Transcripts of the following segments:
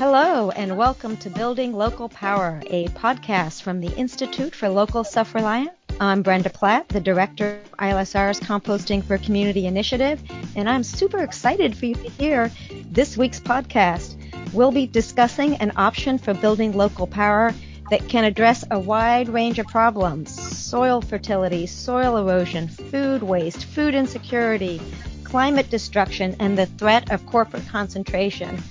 Hello, and welcome to Building Local Power, a podcast from the Institute for Local Self Reliance. I'm Brenda Platt, the director of ILSR's Composting for Community initiative, and I'm super excited for you to hear this week's podcast. We'll be discussing an option for building local power that can address a wide range of problems soil fertility, soil erosion, food waste, food insecurity, climate destruction, and the threat of corporate concentration.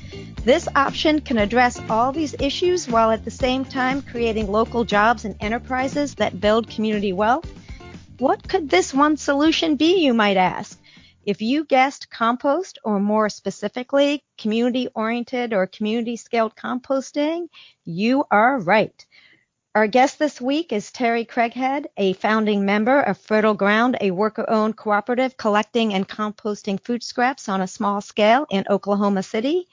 This option can address all these issues while at the same time creating local jobs and enterprises that build community wealth. What could this one solution be, you might ask? If you guessed compost, or more specifically, community oriented or community scaled composting, you are right. Our guest this week is Terry Craghead, a founding member of Fertile Ground, a worker-owned cooperative collecting and composting food scraps on a small scale in Oklahoma City.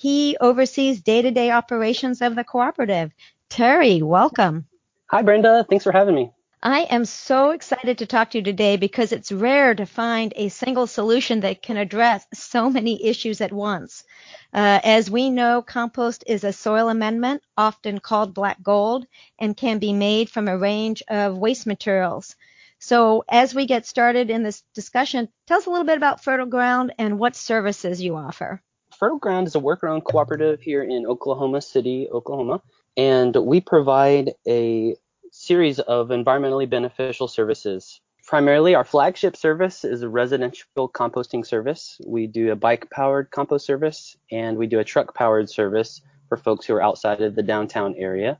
He oversees day-to-day operations of the cooperative. Terry, welcome. Hi, Brenda. Thanks for having me. I am so excited to talk to you today because it's rare to find a single solution that can address so many issues at once. Uh, as we know, compost is a soil amendment, often called black gold, and can be made from a range of waste materials. So as we get started in this discussion, tell us a little bit about Fertile Ground and what services you offer. Fertile Ground is a worker-owned cooperative here in Oklahoma City, Oklahoma, and we provide a series of environmentally beneficial services primarily our flagship service is a residential composting service. We do a bike powered compost service and we do a truck powered service for folks who are outside of the downtown area.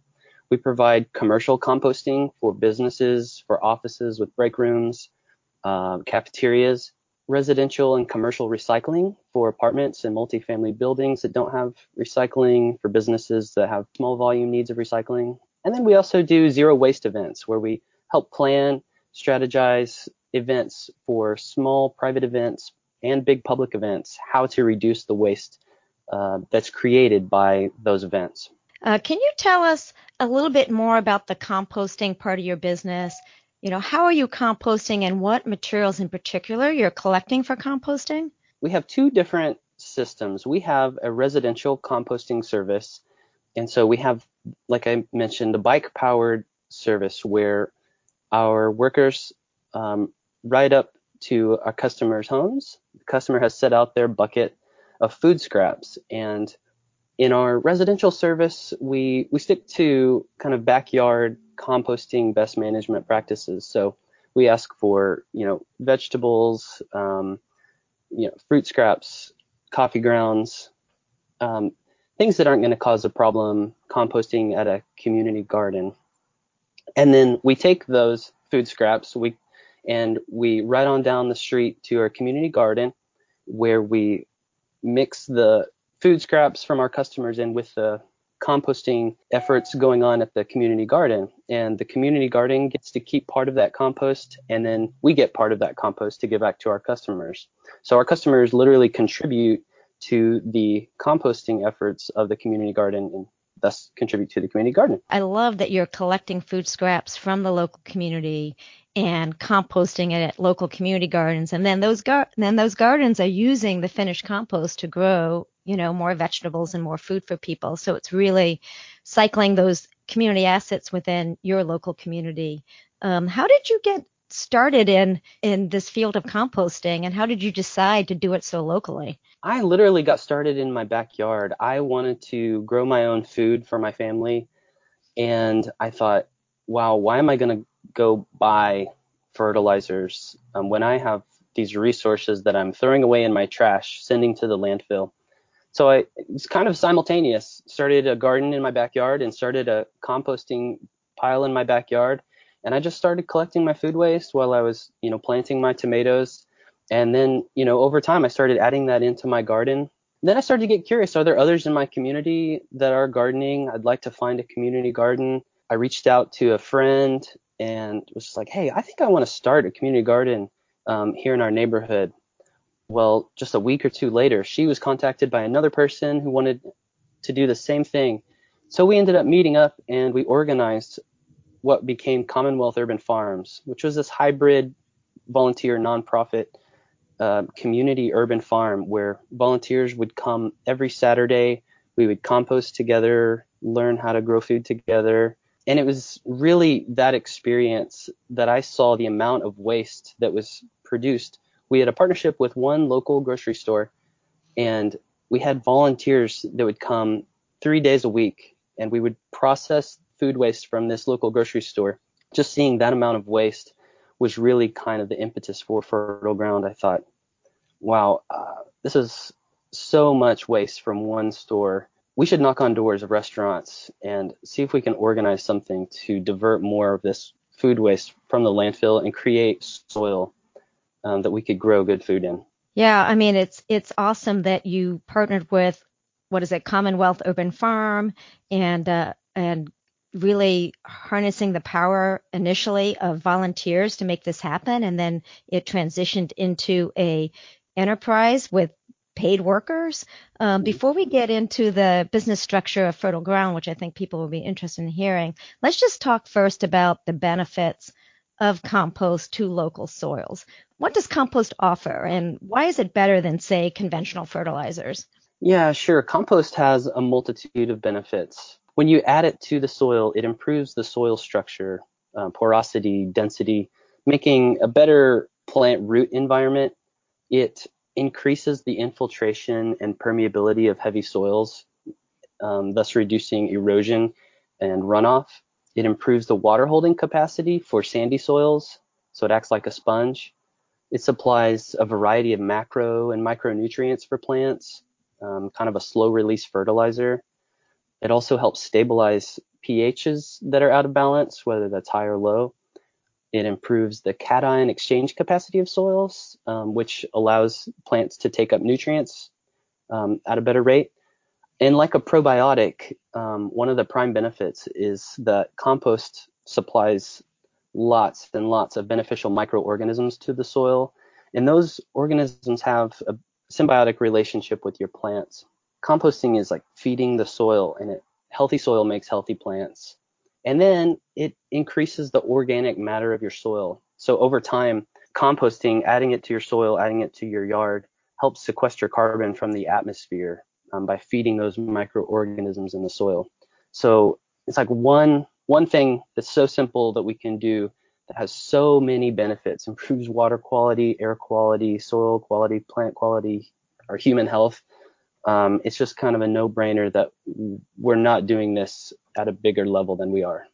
We provide commercial composting for businesses, for offices with break rooms, uh, cafeterias, residential and commercial recycling for apartments and multifamily buildings that don't have recycling, for businesses that have small volume needs of recycling. And then we also do zero waste events where we help plan strategize events for small private events and big public events, how to reduce the waste uh, that's created by those events. Uh, can you tell us a little bit more about the composting part of your business? You know, how are you composting and what materials in particular you're collecting for composting? We have two different systems. We have a residential composting service. And so we have, like I mentioned, a bike powered service where our workers um, ride up to our customers' homes. The customer has set out their bucket of food scraps, and in our residential service, we we stick to kind of backyard composting best management practices. So we ask for you know vegetables, um, you know fruit scraps, coffee grounds, um, things that aren't going to cause a problem composting at a community garden. And then we take those food scraps we and we ride on down the street to our community garden where we mix the food scraps from our customers in with the composting efforts going on at the community garden. And the community garden gets to keep part of that compost, and then we get part of that compost to give back to our customers. So our customers literally contribute to the composting efforts of the community garden and thus contribute to the community garden. I love that you're collecting food scraps from the local community and composting it at local community gardens and then those gar- then those gardens are using the finished compost to grow, you know, more vegetables and more food for people. So it's really cycling those community assets within your local community. Um, how did you get started in in this field of composting and how did you decide to do it so locally? I literally got started in my backyard. I wanted to grow my own food for my family and I thought, wow, why am I going to go buy fertilizers um, when I have these resources that I'm throwing away in my trash, sending to the landfill? So I it's kind of simultaneous. Started a garden in my backyard and started a composting pile in my backyard and I just started collecting my food waste while I was, you know, planting my tomatoes. And then, you know, over time I started adding that into my garden. then I started to get curious. Are there others in my community that are gardening? I'd like to find a community garden. I reached out to a friend and was just like, hey, I think I want to start a community garden um, here in our neighborhood. Well, just a week or two later, she was contacted by another person who wanted to do the same thing. So we ended up meeting up and we organized what became Commonwealth Urban Farms, which was this hybrid volunteer nonprofit uh, community urban farm where volunteers would come every Saturday We would compost together, learn how to grow food together. And it was really that experience that I saw the amount of waste that was produced. We had a partnership with one local grocery store, and we had volunteers that would come three days a week, and we would process food waste from this local grocery store. Just seeing that amount of waste was really kind of the impetus for Fertile Ground. I thought, wow, uh, this is so much waste from one store. We should knock on doors of restaurants and see if we can organize something to divert more of this food waste from the landfill and create soil um, that we could grow good food in. Yeah, I mean it's it's awesome that you partnered with what is it Commonwealth Open Farm and uh, and really harnessing the power initially of volunteers to make this happen and then it transitioned into a enterprise with paid workers. Um, before we get into the business structure of Fertile Ground, which I think people will be interested in hearing, let's just talk first about the benefits of compost to local soils. What does compost offer and why is it better than, say, conventional fertilizers? Yeah, sure. Compost has a multitude of benefits. When you add it to the soil, it improves the soil structure, uh, porosity, density, making a better plant root environment. It increases the infiltration and permeability of heavy soils, um, thus reducing erosion and runoff. It improves the water holding capacity for sandy soils, so it acts like a sponge. It supplies a variety of macro and micronutrients for plants, um, kind of a slow release fertilizer. It also helps stabilize pHs that are out of balance, whether that's high or low. It improves the cation exchange capacity of soils, um, which allows plants to take up nutrients um, at a better rate. And like a probiotic, um, one of the prime benefits is that compost supplies lots and lots of beneficial microorganisms to the soil. And those organisms have a symbiotic relationship with your plants. Composting is like feeding the soil, and it, healthy soil makes healthy plants. And then it increases the organic matter of your soil. So over time, composting, adding it to your soil, adding it to your yard, helps sequester carbon from the atmosphere um, by feeding those microorganisms in the soil. So it's like one one thing that's so simple that we can do that has so many benefits, improves water quality, air quality, soil quality, plant quality, or human health. Um, it's just kind of a no-brainer that we're not doing this at a bigger level than we are.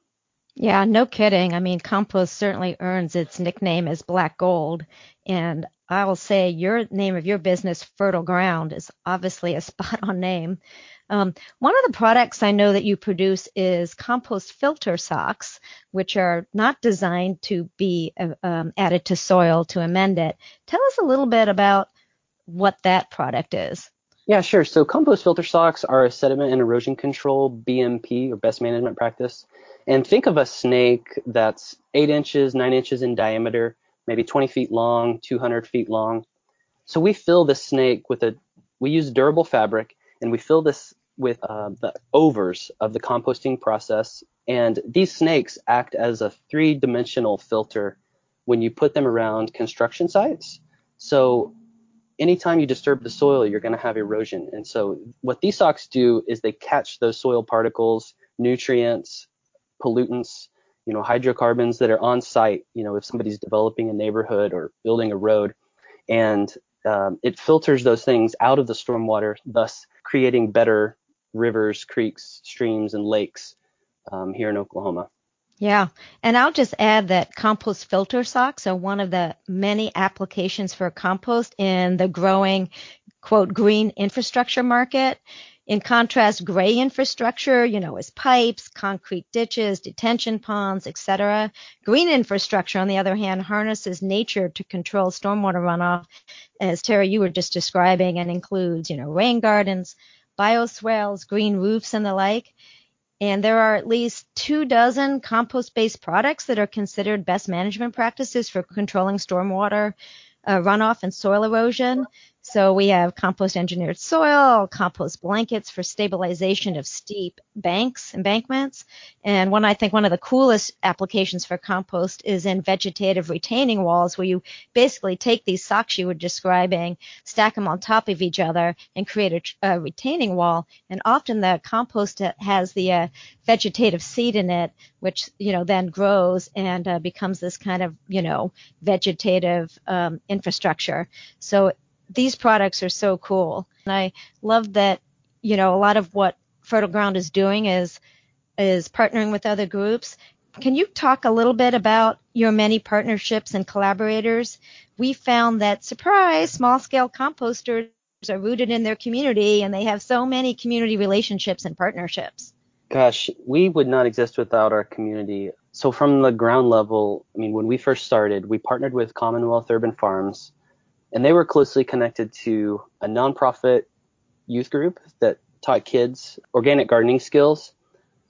Yeah, no kidding. I mean, compost certainly earns its nickname as black gold. And I will say your name of your business, Fertile Ground, is obviously a spot on name. Um, one of the products I know that you produce is compost filter socks, which are not designed to be uh, um, added to soil to amend it. Tell us a little bit about what that product is. Yeah, sure. So compost filter socks are a sediment and erosion control BMP or best management practice. And think of a snake that's eight inches, nine inches in diameter, maybe 20 feet long, 200 feet long. So we fill the snake with a, we use durable fabric and we fill this with uh, the overs of the composting process. And these snakes act as a three dimensional filter when you put them around construction sites. So anytime you disturb the soil, you're going to have erosion. And so what these socks do is they catch those soil particles, nutrients, pollutants, you know, hydrocarbons that are on site, you know, if somebody's developing a neighborhood or building a road, and um, it filters those things out of the stormwater, thus creating better rivers, creeks, streams, and lakes um, here in Oklahoma. Yeah, and I'll just add that compost filter socks are one of the many applications for compost in the growing, quote, green infrastructure market. In contrast, gray infrastructure, you know, is pipes, concrete ditches, detention ponds, etc. Green infrastructure, on the other hand, harnesses nature to control stormwater runoff, as Terry, you were just describing, and includes, you know, rain gardens, bioswales, green roofs, and the like. And there are at least two dozen compost based products that are considered best management practices for controlling stormwater uh, runoff and soil erosion. So we have compost engineered soil, compost blankets for stabilization of steep banks, embankments. And one, I think one of the coolest applications for compost is in vegetative retaining walls where you basically take these socks you were describing, stack them on top of each other and create a, a retaining wall. And often the compost has the uh, vegetative seed in it, which, you know, then grows and uh, becomes this kind of, you know, vegetative um, infrastructure. So these products are so cool. And I love that, you know, a lot of what Fertile Ground is doing is is partnering with other groups. Can you talk a little bit about your many partnerships and collaborators? We found that surprise, small scale composters are rooted in their community and they have so many community relationships and partnerships. Gosh, we would not exist without our community. So from the ground level, I mean, when we first started, we partnered with Commonwealth Urban Farms and they were closely connected to a nonprofit youth group that taught kids organic gardening skills.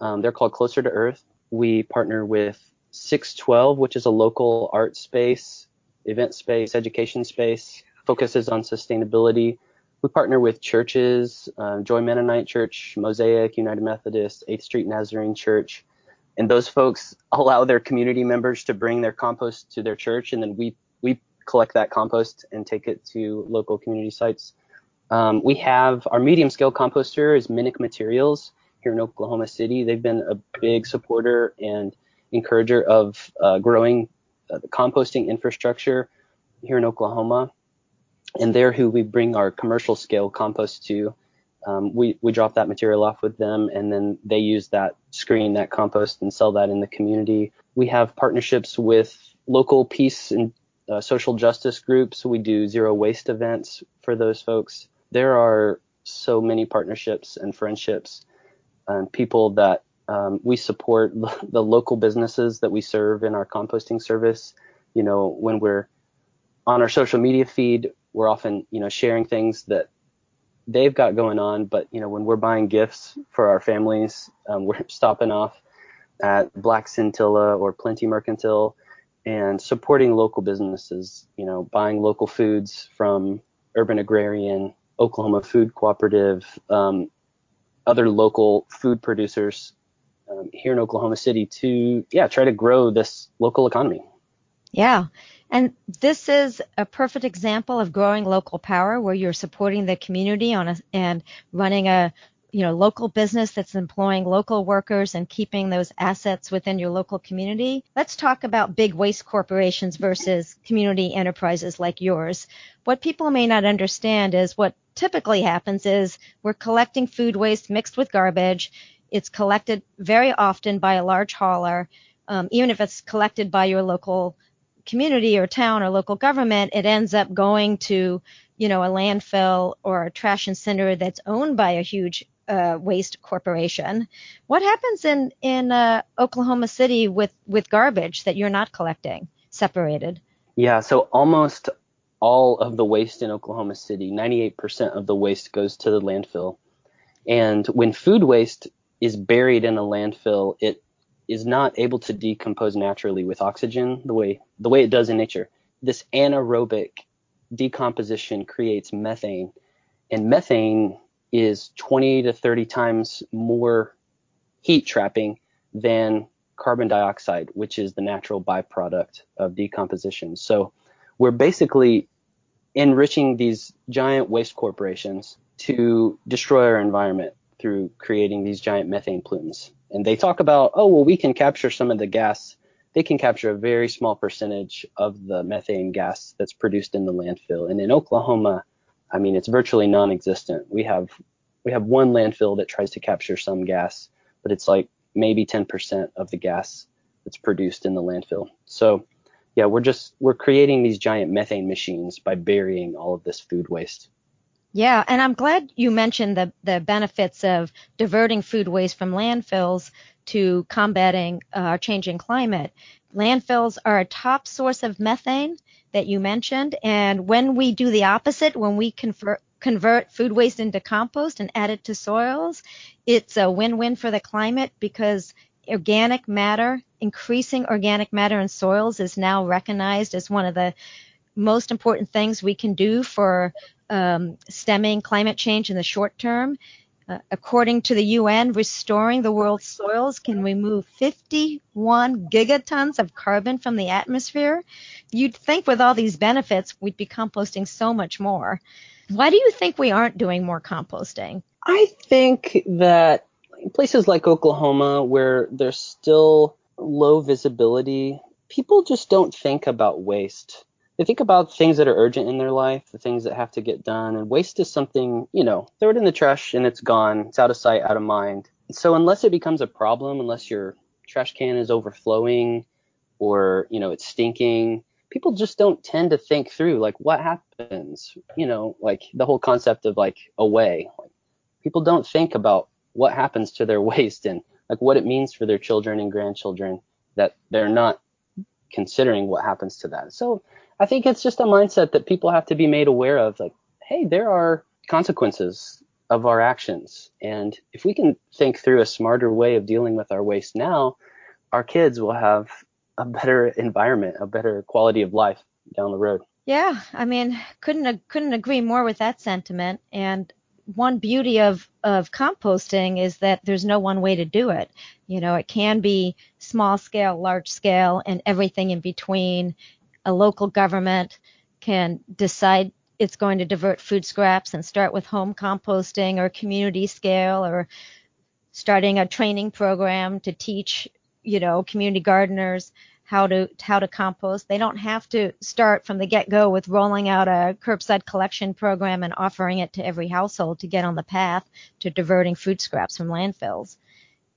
Um, they're called Closer to Earth. We partner with 612, which is a local art space, event space, education space, focuses on sustainability. We partner with churches, uh, Joy Mennonite Church, Mosaic, United Methodist, 8th Street Nazarene Church. And those folks allow their community members to bring their compost to their church, and then we we collect that compost and take it to local community sites. Um, we have our medium scale composter is Minick Materials here in Oklahoma City. They've been a big supporter and encourager of uh, growing uh, the composting infrastructure here in Oklahoma. And they're who we bring our commercial scale compost to. Um, we, we drop that material off with them and then they use that screen, that compost and sell that in the community. We have partnerships with local peace and uh, social justice groups. We do zero waste events for those folks. There are so many partnerships and friendships and people that um, we support the local businesses that we serve in our composting service. You know, when we're on our social media feed, we're often, you know, sharing things that they've got going on. But, you know, when we're buying gifts for our families, um, we're stopping off at Black Scintilla or Plenty Mercantile and supporting local businesses, you know, buying local foods from Urban Agrarian, Oklahoma Food Cooperative, um, other local food producers um, here in Oklahoma City to, yeah, try to grow this local economy. Yeah. And this is a perfect example of growing local power where you're supporting the community on a, and running a you know, local business that's employing local workers and keeping those assets within your local community. Let's talk about big waste corporations versus community enterprises like yours. What people may not understand is what typically happens is we're collecting food waste mixed with garbage. It's collected very often by a large hauler. Um, even if it's collected by your local community or town or local government, it ends up going to, you know, a landfill or a trash incinerator that's owned by a huge uh, waste corporation. What happens in in uh, Oklahoma City with with garbage that you're not collecting separated? Yeah, so almost all of the waste in Oklahoma City, 98% of the waste goes to the landfill. And when food waste is buried in a landfill, it is not able to decompose naturally with oxygen the way the way it does in nature. This anaerobic decomposition creates methane, and methane is 20 to 30 times more heat trapping than carbon dioxide, which is the natural byproduct of decomposition. So we're basically enriching these giant waste corporations to destroy our environment through creating these giant methane plumes. And they talk about, oh, well, we can capture some of the gas. They can capture a very small percentage of the methane gas that's produced in the landfill. And in Oklahoma, I mean, it's virtually non-existent. We have we have one landfill that tries to capture some gas, but it's like maybe 10% of the gas that's produced in the landfill. So yeah, we're just we're creating these giant methane machines by burying all of this food waste. Yeah, and I'm glad you mentioned the the benefits of diverting food waste from landfills to combating uh, changing climate. Landfills are a top source of methane that you mentioned, and when we do the opposite, when we convert convert food waste into compost and add it to soils, it's a win-win for the climate because organic matter, increasing organic matter in soils is now recognized as one of the most important things we can do for um, stemming climate change in the short term. Uh, according to the UN, restoring the world's soils can remove 51 gigatons of carbon from the atmosphere. You'd think with all these benefits, we'd be composting so much more. Why do you think we aren't doing more composting? I think that places like Oklahoma, where there's still low visibility, people just don't think about waste they think about things that are urgent in their life, the things that have to get done, and waste is something, you know, throw it in the trash and it's gone. It's out of sight, out of mind. So unless it becomes a problem, unless your trash can is overflowing or, you know, it's stinking, people just don't tend to think through like what happens, you know, like the whole concept of like away. Like, people don't think about what happens to their waste and like what it means for their children and grandchildren that they're not considering what happens to that. So I think it's just a mindset that people have to be made aware of. Like, hey, there are consequences of our actions. And if we can think through a smarter way of dealing with our waste now, our kids will have a better environment, a better quality of life down the road. Yeah, I mean, couldn't couldn't agree more with that sentiment. And one beauty of of composting is that there's no one way to do it. You know, it can be small scale, large scale, and everything in between a local government can decide it's going to divert food scraps and start with home composting or community scale or starting a training program to teach, you know, community gardeners how to how to compost. They don't have to start from the get-go with rolling out a curbside collection program and offering it to every household to get on the path to diverting food scraps from landfills.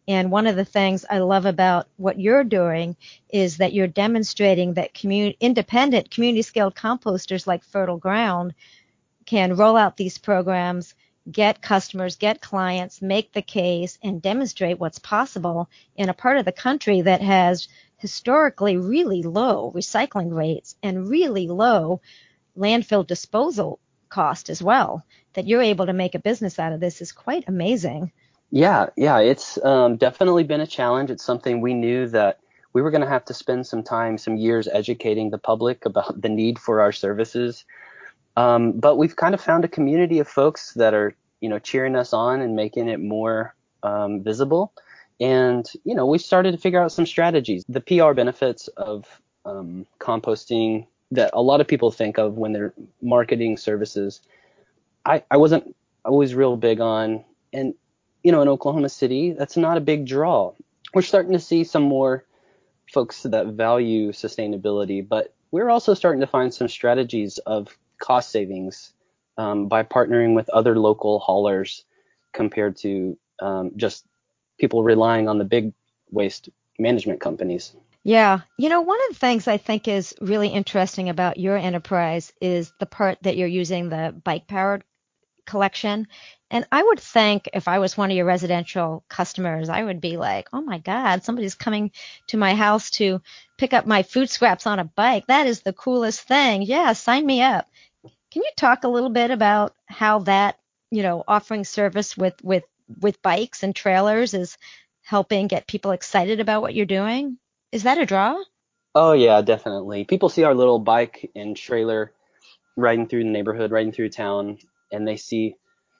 And one of the things I love about what you're doing is that you're demonstrating that community, independent community scale composters like Fertile Ground can roll out these programs, get customers, get clients, make the case, and demonstrate what's possible in a part of the country that has historically really low recycling rates and really low landfill disposal cost as well. That you're able to make a business out of this is quite amazing. Yeah, yeah, it's um, definitely been a challenge. It's something we knew that we were going to have to spend some time, some years educating the public about the need for our services. Um, but we've kind of found a community of folks that are, you know, cheering us on and making it more um, visible. And, you know, we started to figure out some strategies. The PR benefits of um, composting that a lot of people think of when they're marketing services, I, I wasn't always real big on. And you know, in Oklahoma City, that's not a big draw. We're starting to see some more folks that value sustainability, but we're also starting to find some strategies of cost savings um, by partnering with other local haulers compared to um, just people relying on the big waste management companies. Yeah. You know, one of the things I think is really interesting about your enterprise is the part that you're using the bike powered collection. And I would think if I was one of your residential customers, I would be like, oh my God, somebody's coming to my house to pick up my food scraps on a bike. That is the coolest thing. Yeah, sign me up. Can you talk a little bit about how that, you know, offering service with, with, with bikes and trailers is helping get people excited about what you're doing? Is that a draw? Oh yeah, definitely. People see our little bike and trailer riding through the neighborhood, riding through town, and they see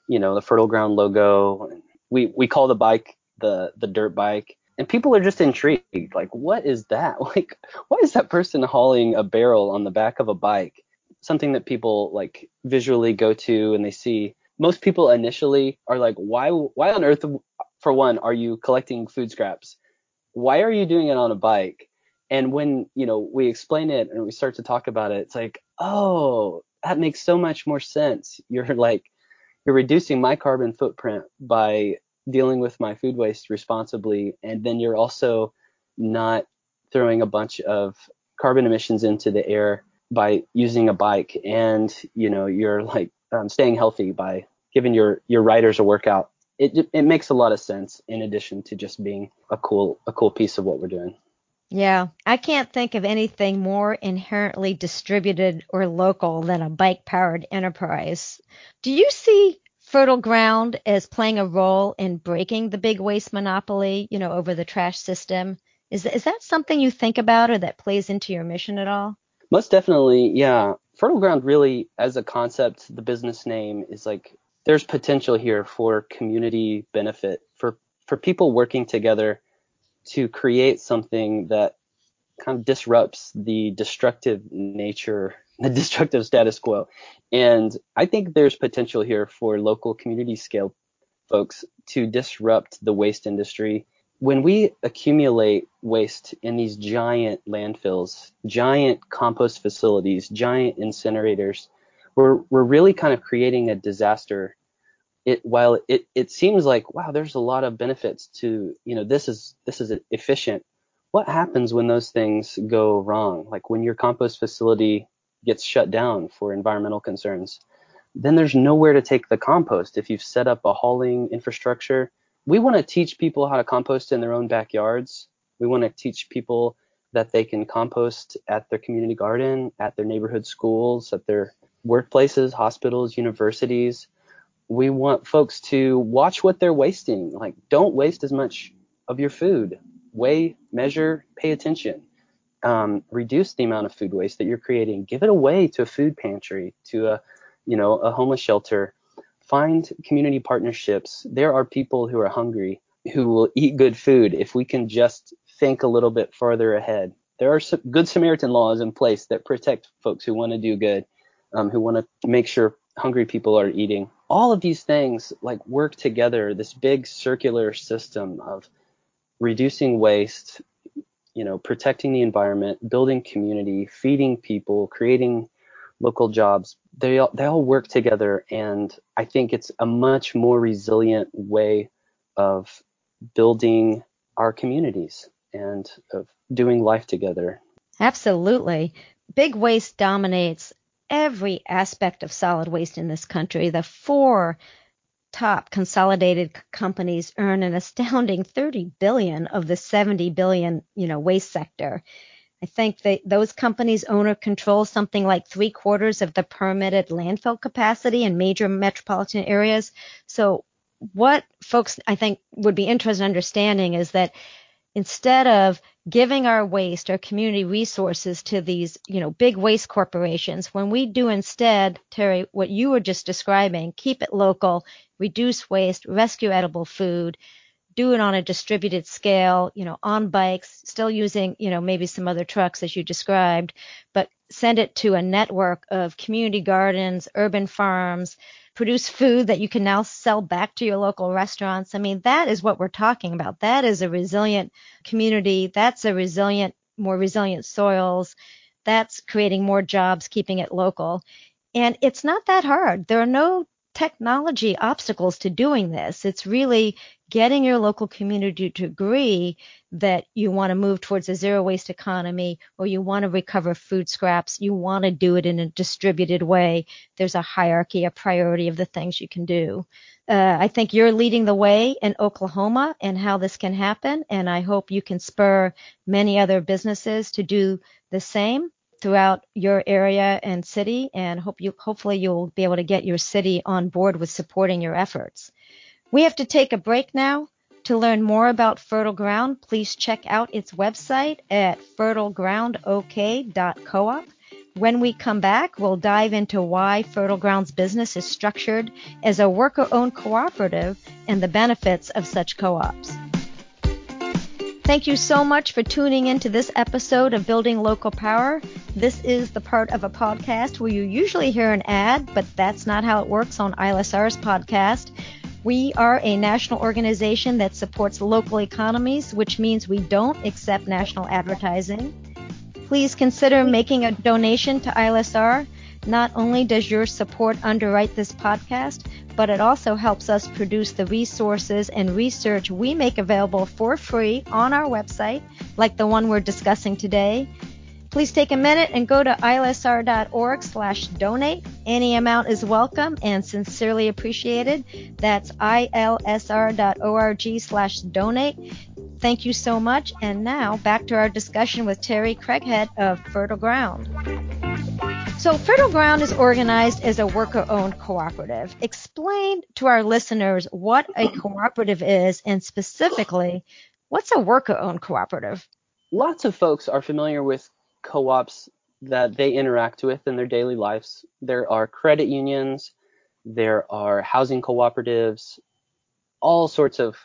you know, the Fertile Ground logo. We we call the bike the the dirt bike, and people are just intrigued. Like, what is that? Like, why is that person hauling a barrel on the back of a bike? Something that people like visually go to and they see. Most people initially are like, why why on earth, for one, are you collecting food scraps? Why are you doing it on a bike? And when you know we explain it and we start to talk about it, it's like, oh, that makes so much more sense. You're like you're reducing my carbon footprint by dealing with my food waste responsibly, and then you're also not throwing a bunch of carbon emissions into the air by using a bike, and you know you're like um, staying healthy by giving your your riders a workout. It it makes a lot of sense in addition to just being a cool a cool piece of what we're doing. Yeah, I can't think of anything more inherently distributed or local than a bike powered enterprise. Do you see Fertile Ground as playing a role in breaking the big waste monopoly, you know, over the trash system? Is is that something you think about or that plays into your mission at all? Most definitely, yeah. Fertile Ground really, as a concept, the business name is like there's potential here for community benefit for for people working together to create something that kind of disrupts the destructive nature, the destructive status quo. And I think there's potential here for local community scale folks to disrupt the waste industry. When we accumulate waste in these giant landfills, giant compost facilities, giant incinerators, we're, we're really kind of creating a disaster. It, while it, it seems like wow, there's a lot of benefits to you know this is this is efficient. What happens when those things go wrong? Like when your compost facility gets shut down for environmental concerns then there's nowhere to take the compost if you've set up a hauling infrastructure. We want to teach people how to compost in their own backyards. We want to teach people that they can compost at their community garden, at their neighborhood schools, at their workplaces, hospitals, universities. We want folks to watch what they're wasting. Like, don't waste as much of your food. Weigh, measure, pay attention. Um, reduce the amount of food waste that you're creating. Give it away to a food pantry, to a you know, a homeless shelter, find community partnerships. There are people who are hungry who will eat good food if we can just think a little bit farther ahead. There are some good Samaritan laws in place that protect folks who want to do good, um, who want to make sure hungry people are eating. All of these things like work together, this big circular system of reducing waste, you know, protecting the environment, building community, feeding people, creating local jobs, they all, they all work together, and I think it's a much more resilient way of building our communities and of doing life together. Absolutely. Big waste dominates every aspect of solid waste in this country. The four top consolidated companies earn an astounding 30 billion of the 70 billion, you know, waste sector. I think that those companies own or control something like three quarters of the permitted landfill capacity in major metropolitan areas. So what folks I think would be interested in understanding is that instead of giving our waste, our community resources to these, you know, big waste corporations, when we do instead, Terry, what you were just describing, keep it local, reduce waste, rescue edible food, do it on a distributed scale, you know, on bikes, still using, you know, maybe some other trucks as you described, but send it to a network of community gardens, urban farms, produce food that you can now sell back to your local restaurants. I mean, that is what we're talking about. That is a resilient community. That's a resilient, more resilient soils. That's creating more jobs, keeping it local. And it's not that hard. There are no technology obstacles to doing this. It's really getting your local community to agree that you want to move towards a zero waste economy or you want to recover food scraps. You want to do it in a distributed way. There's a hierarchy, a priority of the things you can do. Uh, I think you're leading the way in Oklahoma and how this can happen, and I hope you can spur many other businesses to do the same throughout your area and city and hope you hopefully you'll be able to get your city on board with supporting your efforts. We have to take a break now. To learn more about Fertile Ground, please check out its website at fertilegroundok.coop. When we come back, we'll dive into why Fertile Ground's business is structured as a worker owned cooperative and the benefits of such co ops. Thank you so much for tuning in to this episode of Building Local Power. This is the part of a podcast where you usually hear an ad, but that's not how it works on ILSR's podcast. We are a national organization that supports local economies, which means we don't accept national advertising. Please consider making a donation to ILSR. Not only does your support underwrite this podcast, but it also helps us produce the resources and research we make available for free on our website, like the one we're discussing today. Please take a minute and go to ilsr.org slash donate. Any amount is welcome and sincerely appreciated. That's ilsr.org slash donate. Thank you so much. And now back to our discussion with Terry Craghead of Fertile Ground. So, Fertile Ground is organized as a worker owned cooperative. Explain to our listeners what a cooperative is and specifically, what's a worker owned cooperative? Lots of folks are familiar with co ops that they interact with in their daily lives. There are credit unions, there are housing cooperatives, all sorts of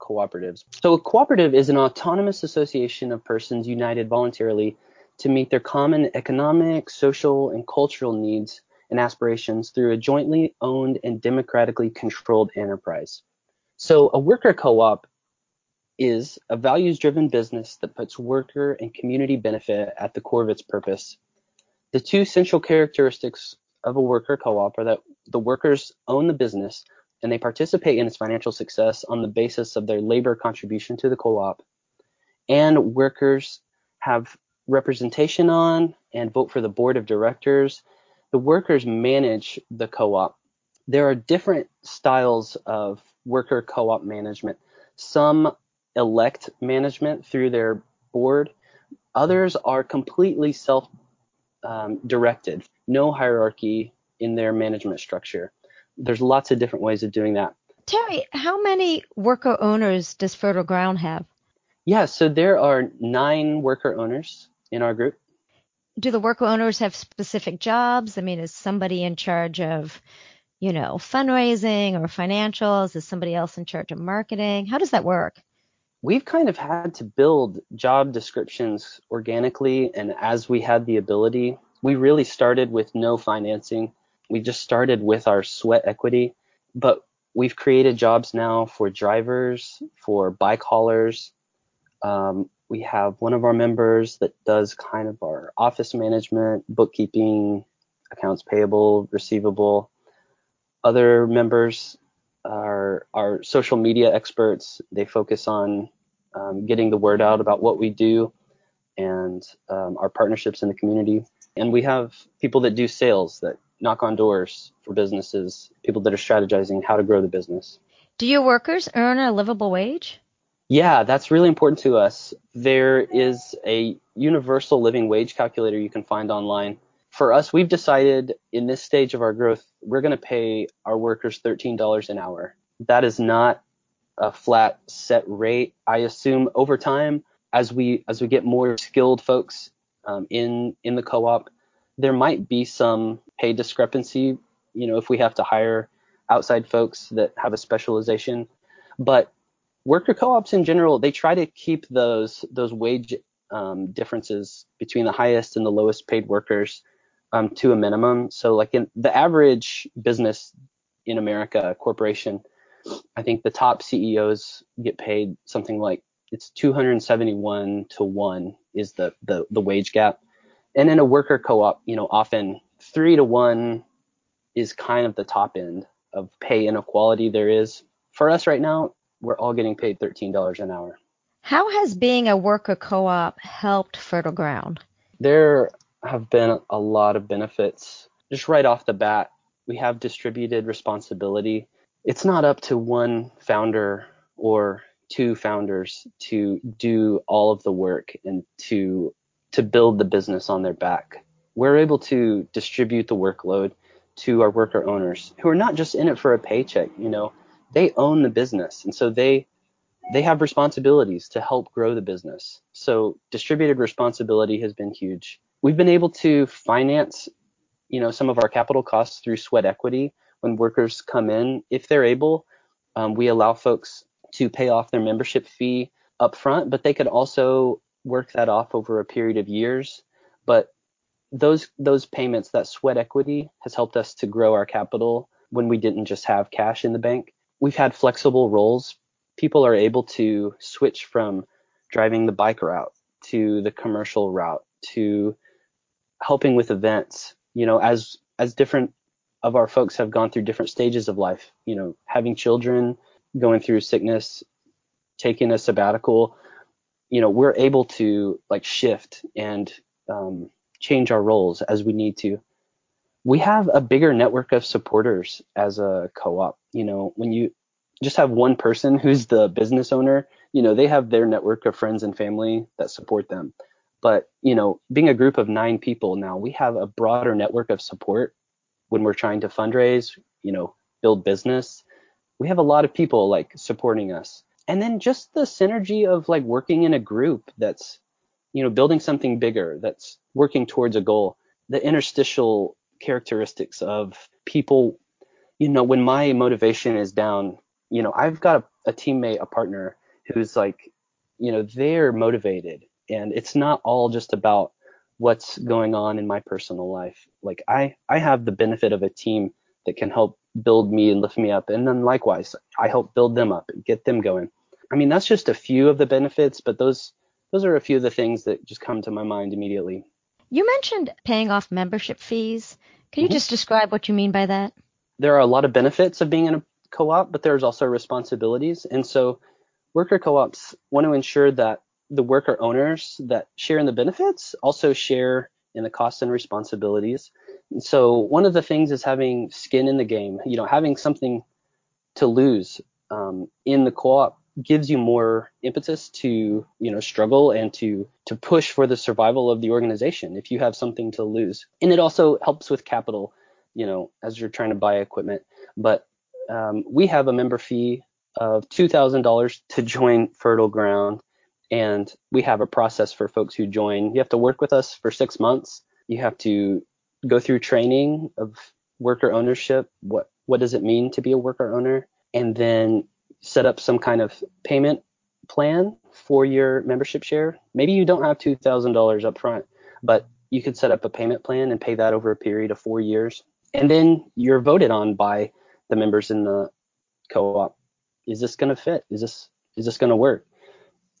cooperatives. So a cooperative is an autonomous association of persons united voluntarily to meet their common economic, social, and cultural needs and aspirations through a jointly owned and democratically controlled enterprise. So a worker co-op is a values driven business that puts worker and community benefit at the core of its purpose. The two central characteristics of a worker co op are that the workers own the business and they participate in its financial success on the basis of their labor contribution to the co op, and workers have representation on and vote for the board of directors. The workers manage the co op. There are different styles of worker co op management. Some elect management through their board. Others are completely self um, directed, no hierarchy in their management structure. There's lots of different ways of doing that. Terry, how many worker owners does Fertile Ground have? Yeah, so there are nine worker owners in our group. Do the worker owners have specific jobs? I mean, is somebody in charge of, you know, fundraising or financials? Is somebody else in charge of marketing? How does that work? we've kind of had to build job descriptions organically and as we had the ability. We really started with no financing. We just started with our sweat equity, but we've created jobs now for drivers, for bike haulers. Um, we have one of our members that does kind of our office management, bookkeeping, accounts payable, receivable. Other members are our social media experts. They focus on um, getting the word out about what we do and um, our partnerships in the community. And we have people that do sales that knock on doors for businesses, people that are strategizing how to grow the business. Do your workers earn a livable wage? Yeah, that's really important to us. There is a universal living wage calculator you can find online. For us, we've decided in this stage of our growth, we're going to pay our workers $13 an hour. That is not a flat set rate. I assume over time, as we as we get more skilled folks um, in in the co-op, there might be some pay discrepancy. You know, if we have to hire outside folks that have a specialization, but worker co-ops in general, they try to keep those those wage um, differences between the highest and the lowest paid workers um, to a minimum. So like in the average business in America, corporation, I think the top CEOs get paid something like it's 271 to one is the the, the wage gap, and in a worker co-op, you know, often three to one is kind of the top end of pay inequality there is. For us right now, we're all getting paid $13 an hour. How has being a worker co-op helped Fertile Ground? There have been a lot of benefits. Just right off the bat, we have distributed responsibility. It's not up to one founder or two founders to do all of the work and to to build the business on their back. We're able to distribute the workload to our worker owners who are not just in it for a paycheck, you know, they own the business and so they they have responsibilities to help grow the business. So distributed responsibility has been huge. We've been able to finance, you know, some of our capital costs through sweat equity when workers come in. If they're able, um, we allow folks to pay off their membership fee upfront, but they could also work that off over a period of years. But those those payments, that sweat equity, has helped us to grow our capital when we didn't just have cash in the bank. We've had flexible roles. People are able to switch from driving the bike route to the commercial route to helping with events. You know, as as different of our folks have gone through different stages of life. You know, having children, going through sickness, taking a sabbatical. You know, we're able to like shift and um, change our roles as we need to. We have a bigger network of supporters as a co-op. You know, when you just have one person who's the business owner, you know, they have their network of friends and family that support them. But, you know, being a group of nine people now, we have a broader network of support when we're trying to fundraise, you know, build business, we have a lot of people like supporting us. And then just the synergy of like working in a group that's, you know, building something bigger that's working towards a goal. The interstitial characteristics of people, you know, when my motivation is down, you know, I've got a, a teammate, a partner who's like, you know, they're motivated and it's not all just about what's going on in my personal life. Like I, I have the benefit of a team that can help build me and lift me up. And then likewise, I help build them up and get them going. I mean, that's just a few of the benefits, but those those are a few of the things that just come to my mind immediately. You mentioned paying off membership fees. Can you mm-hmm. just describe what you mean by that? There are a lot of benefits of being in a co-op, but there's also responsibilities. And so worker co-ops want to ensure that the worker owners that share in the benefits also share in the costs and responsibilities. And so one of the things is having skin in the game, you know, having something to lose um, in the co-op gives you more impetus to you know struggle and to to push for the survival of the organization if you have something to lose. And it also helps with capital you know as you're trying to buy equipment. But um, we have a member fee of $2000 to join fertile ground. And we have a process for folks who join. You have to work with us for six months. You have to go through training of worker ownership what what does it mean to be a worker owner? And then set up some kind of payment plan for your membership share. Maybe you don't have $2,000 up front, but you could set up a payment plan and pay that over a period of four years. And then you're voted on by the members in the co-op. Is this going to fit? Is this is this going to work?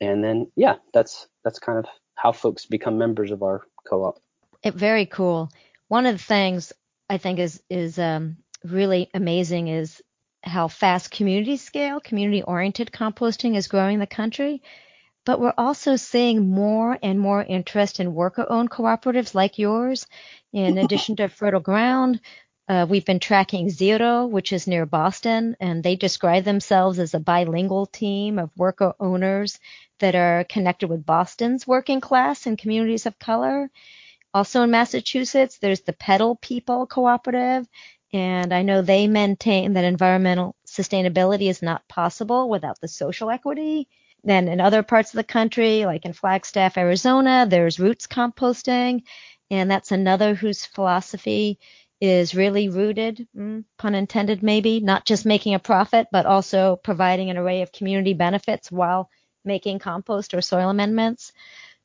And then yeah, that's that's kind of how folks become members of our co-op. It, very cool. One of the things I think is is um, really amazing is how fast community scale, community oriented composting is growing in the country. But we're also seeing more and more interest in worker owned cooperatives like yours. In addition to Fertile Ground, uh, we've been tracking CERO, which is near Boston, and they describe themselves as a bilingual team of worker owners that are connected with Boston's working class and communities of color. Also in Massachusetts, there's the Pedal People Cooperative, and I know they maintain that environmental sustainability is not possible without the social equity. Then in other parts of the country, like in Flagstaff, Arizona, there's roots composting, and that's another whose philosophy is really rooted, mm, pun intended maybe, not just making a profit, but also providing an array of community benefits while making compost or soil amendments.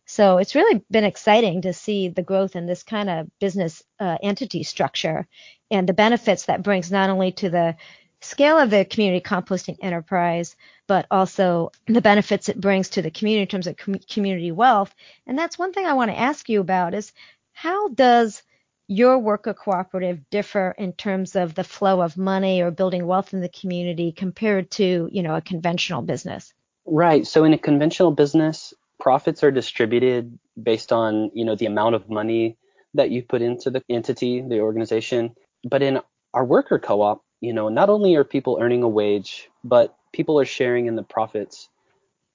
So it's really been exciting to see the growth in this kind of business uh, entity structure and the benefits that brings not only to the scale of the community composting enterprise, but also the benefits it brings to the community in terms of com- community wealth. And that's one thing I want to ask you about is how does your worker cooperative differ in terms of the flow of money or building wealth in the community compared to, you know, a conventional business? Right. So in a conventional business, profits are distributed based on you know the amount of money that you put into the entity, the organization. But in our worker co-op, you know, not only are people earning a wage, but people are sharing in the profits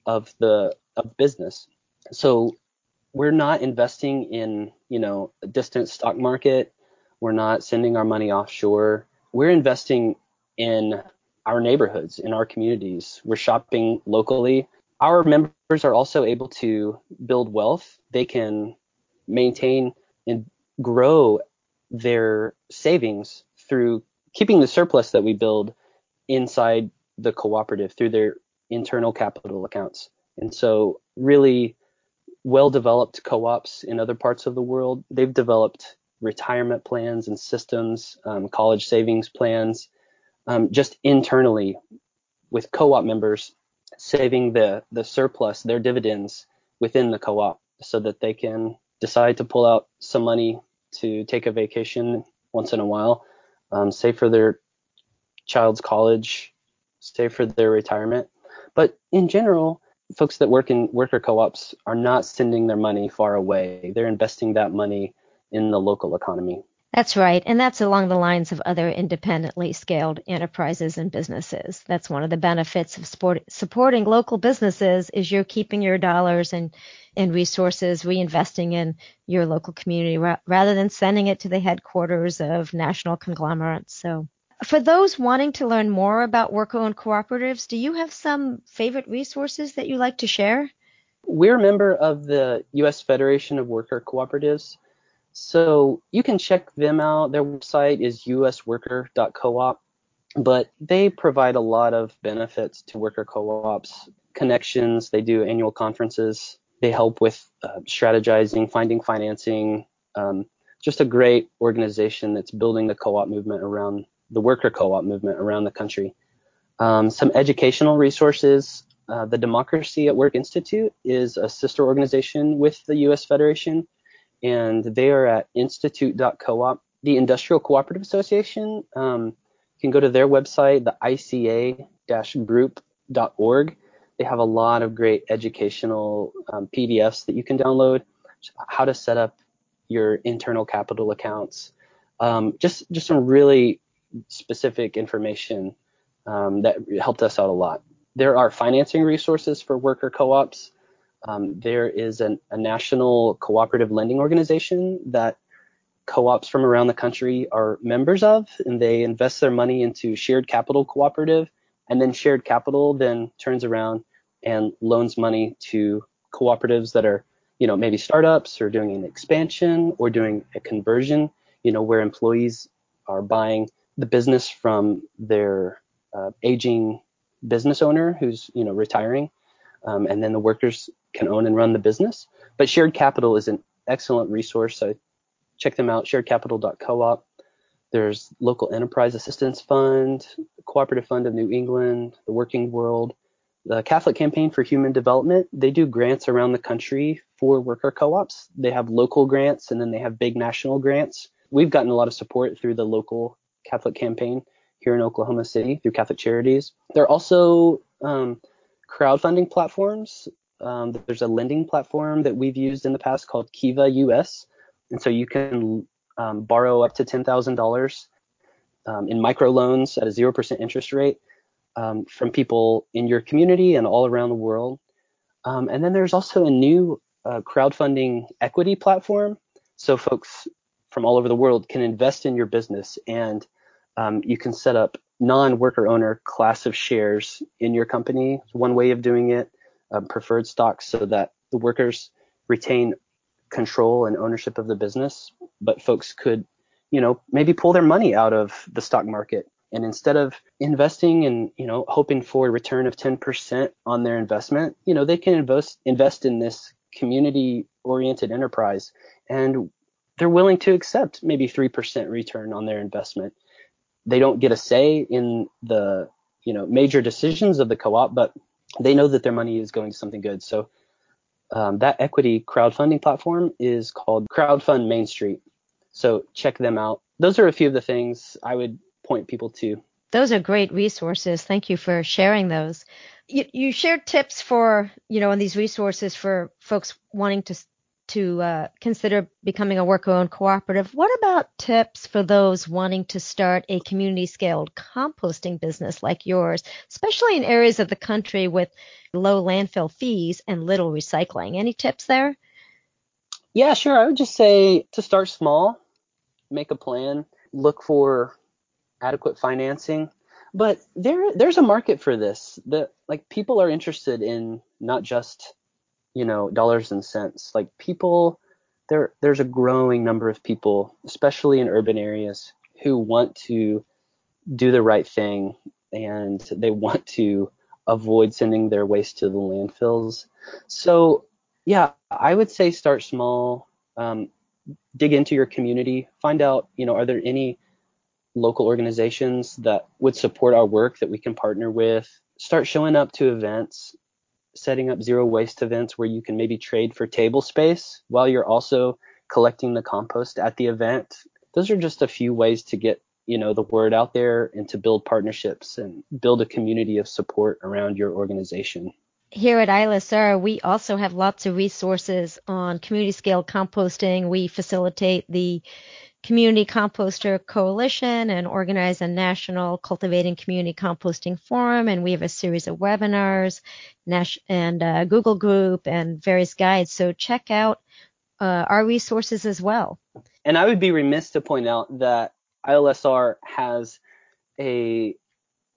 of the of business. So we're not investing in, you know, a distant stock market. We're not sending our money offshore. We're investing in our neighborhoods, in our communities. We're shopping locally our members are also able to build wealth. They can maintain and grow their savings through keeping the surplus that we build inside the cooperative through their internal capital accounts. And so really well developed co-ops in other parts of the world, they've developed retirement plans and systems, um, college savings plans, um, just internally with co-op members saving the the surplus, their dividends within the co-op, so that they can decide to pull out some money to take a vacation once in a while, um, save for their child's college, save for their retirement. But in general, folks that work in worker co-ops are not sending their money far away. They're investing that money in the local economy. That's right. And that's along the lines of other independently scaled enterprises and businesses. That's one of the benefits of support, supporting local businesses is you're keeping your dollars and, and resources reinvesting in your local community ra- rather than sending it to the headquarters of national conglomerates. So for those wanting to learn more about worker-owned cooperatives, do you have some favorite resources that you like to share? We're a member of the U.S. Federation of Worker Cooperatives. So you can check them out. Their website is usworker.coop, but they provide a lot of benefits to worker co-ops, connections. They do annual conferences. They help with uh, strategizing, finding financing. Um, just a great organization that's building the co-op movement around the worker co-op movement around the country. Um, some educational resources. Uh, the Democracy at Work Institute is a sister organization with the U.S. Federation, and they are at institute.coop. The Industrial Cooperative Association, um, you can go to their website, the ICA-group.org. They have a lot of great educational um, PDFs that you can download, how to set up your internal capital accounts, um, just just some really specific information um, that helped us out a lot. There are financing resources for worker co-ops. Um, there is an, a national cooperative lending organization that co-ops from around the country are members of, and they invest their money into shared capital cooperative, and then shared capital then turns around and loans money to cooperatives that are, you know, maybe startups or doing an expansion or doing a conversion, you know, where employees are buying the business from their uh, aging business owner who's you know retiring, um, and then the workers can own and run the business. But shared capital is an excellent resource. So check them out, sharedcapital.coop. There's local enterprise assistance fund, cooperative fund of New England, the Working World, the Catholic Campaign for Human Development. They do grants around the country for worker co-ops. They have local grants and then they have big national grants. We've gotten a lot of support through the local Catholic campaign here in Oklahoma City through Catholic Charities. They're also um, crowdfunding platforms. Um, there's a lending platform that we've used in the past called Kiva US, and so you can um, borrow up to $10,000 um, in microloans at a zero percent interest rate um, from people in your community and all around the world. Um, and then there's also a new uh, crowdfunding equity platform, so folks from all over the world can invest in your business and um, you can set up non-worker owner class of shares in your company. One way of doing it, um, preferred stocks, so that the workers retain control and ownership of the business, but folks could, you know, maybe pull their money out of the stock market. And instead of investing and you know hoping for a return of 10% on their investment, you know, they can invest invest in this community oriented enterprise. And they're willing to accept maybe 3% return on their investment they don't get a say in the you know major decisions of the co-op, but they know that their money is going to something good. So um, that equity crowdfunding platform is called Crowdfund Main Street. So check them out. Those are a few of the things I would point people to. Those are great resources. Thank you for sharing those. You, you shared tips for, you know, on these resources for folks wanting to to uh, consider becoming a worker-owned cooperative. What about tips for those wanting to start a community-scaled composting business like yours, especially in areas of the country with low landfill fees and little recycling? Any tips there? Yeah, sure. I would just say to start small, make a plan, look for adequate financing. But there, there's a market for this. The like people are interested in not just you know dollars and cents. Like people there there's a growing number of people especially in urban areas who want to do the right thing and they want to avoid sending their waste to the landfills. So yeah i would say start small um, dig into your community find out you know are there any local organizations that would support our work that we can partner with? Start showing up to events setting up zero waste events where you can maybe trade for table space while you're also collecting the compost at the event. Those are just a few ways to get you know the word out there and to build partnerships and build a community of support around your organization. Here at ILSR, we also have lots of resources on community scale composting. We facilitate the Community Composter Coalition and organize a national cultivating community composting forum. And we have a series of webinars and uh, Google group and various guides. So check out uh, our resources as well. And I would be remiss to point out that ILSR has a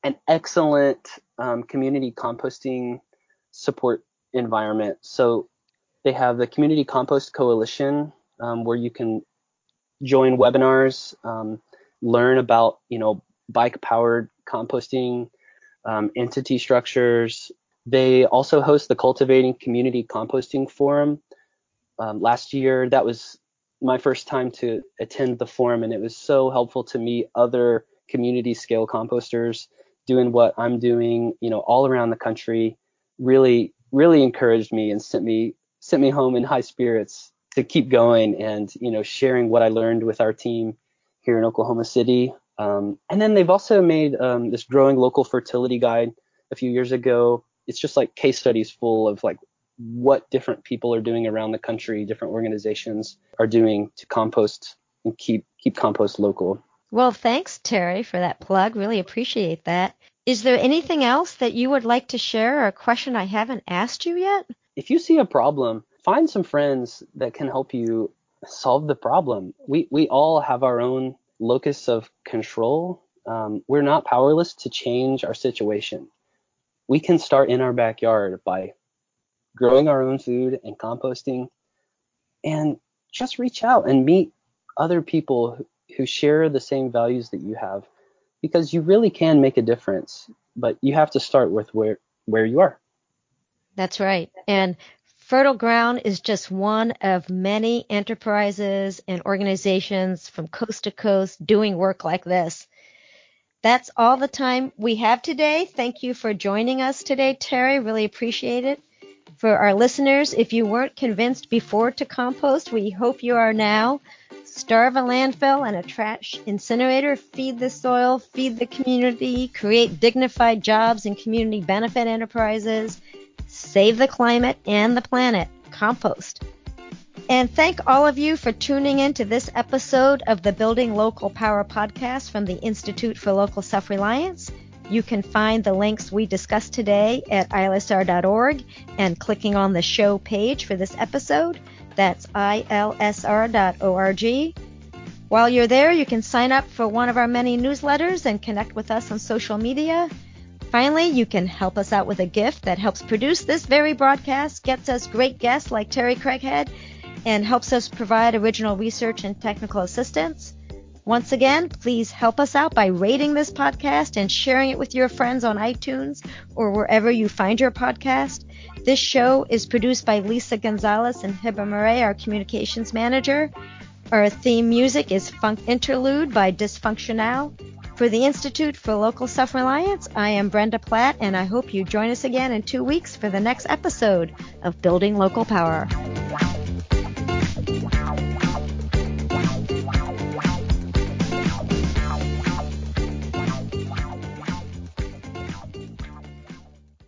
an excellent um, community composting support environment. So they have the Community Compost Coalition, um, where you can join webinars, um, learn about you know bike powered composting um, entity structures. They also host the Cultivating Community Composting Forum. Um, last year, that was my first time to attend the forum, and it was so helpful to meet other community scale composters doing what I'm doing, you know, all around the country. Really, really encouraged me and sent me sent me home in high spirits to keep going and you know sharing what I learned with our team here in Oklahoma City. Um, and then they've also made um, this growing local fertility guide a few years ago. It's just like case studies full of like what different people are doing around the country, different organizations are doing to compost and keep keep compost local. Well, thanks Terry for that plug. Really appreciate that. Is there anything else that you would like to share or a question I haven't asked you yet? If you see a problem, find some friends that can help you solve the problem. We we all have our own locus of control. Um, we're not powerless to change our situation. We can start in our backyard by growing our own food and composting, and just reach out and meet other people who share the same values that you have, because you really can make a difference. But you have to start with where where you are. That's right. And Fertile Ground is just one of many enterprises and organizations from coast to coast doing work like this. That's all the time we have today. Thank you for joining us today, Terry. Really appreciate it. For our listeners, if you weren't convinced before to compost, we hope you are now. Starve a landfill and a trash incinerator, feed the soil, feed the community, create dignified jobs and community benefit enterprises, save the climate and the planet, compost. And thank all of you for tuning in to this episode of the Building Local Power podcast from the Institute for Local Self Reliance. You can find the links we discussed today at ilsr.org and clicking on the show page for this episode. That's ilsr.org. While you're there, you can sign up for one of our many newsletters and connect with us on social media. Finally, you can help us out with a gift that helps produce this very broadcast, gets us great guests like Terry Craghead, and helps us provide original research and technical assistance. Once again, please help us out by rating this podcast and sharing it with your friends on iTunes or wherever you find your podcast. This show is produced by Lisa Gonzalez and Hiba Murray, our communications manager. Our theme music is Funk Interlude by Dysfunctional. For the Institute for Local Self Reliance, I am Brenda Platt, and I hope you join us again in two weeks for the next episode of Building Local Power.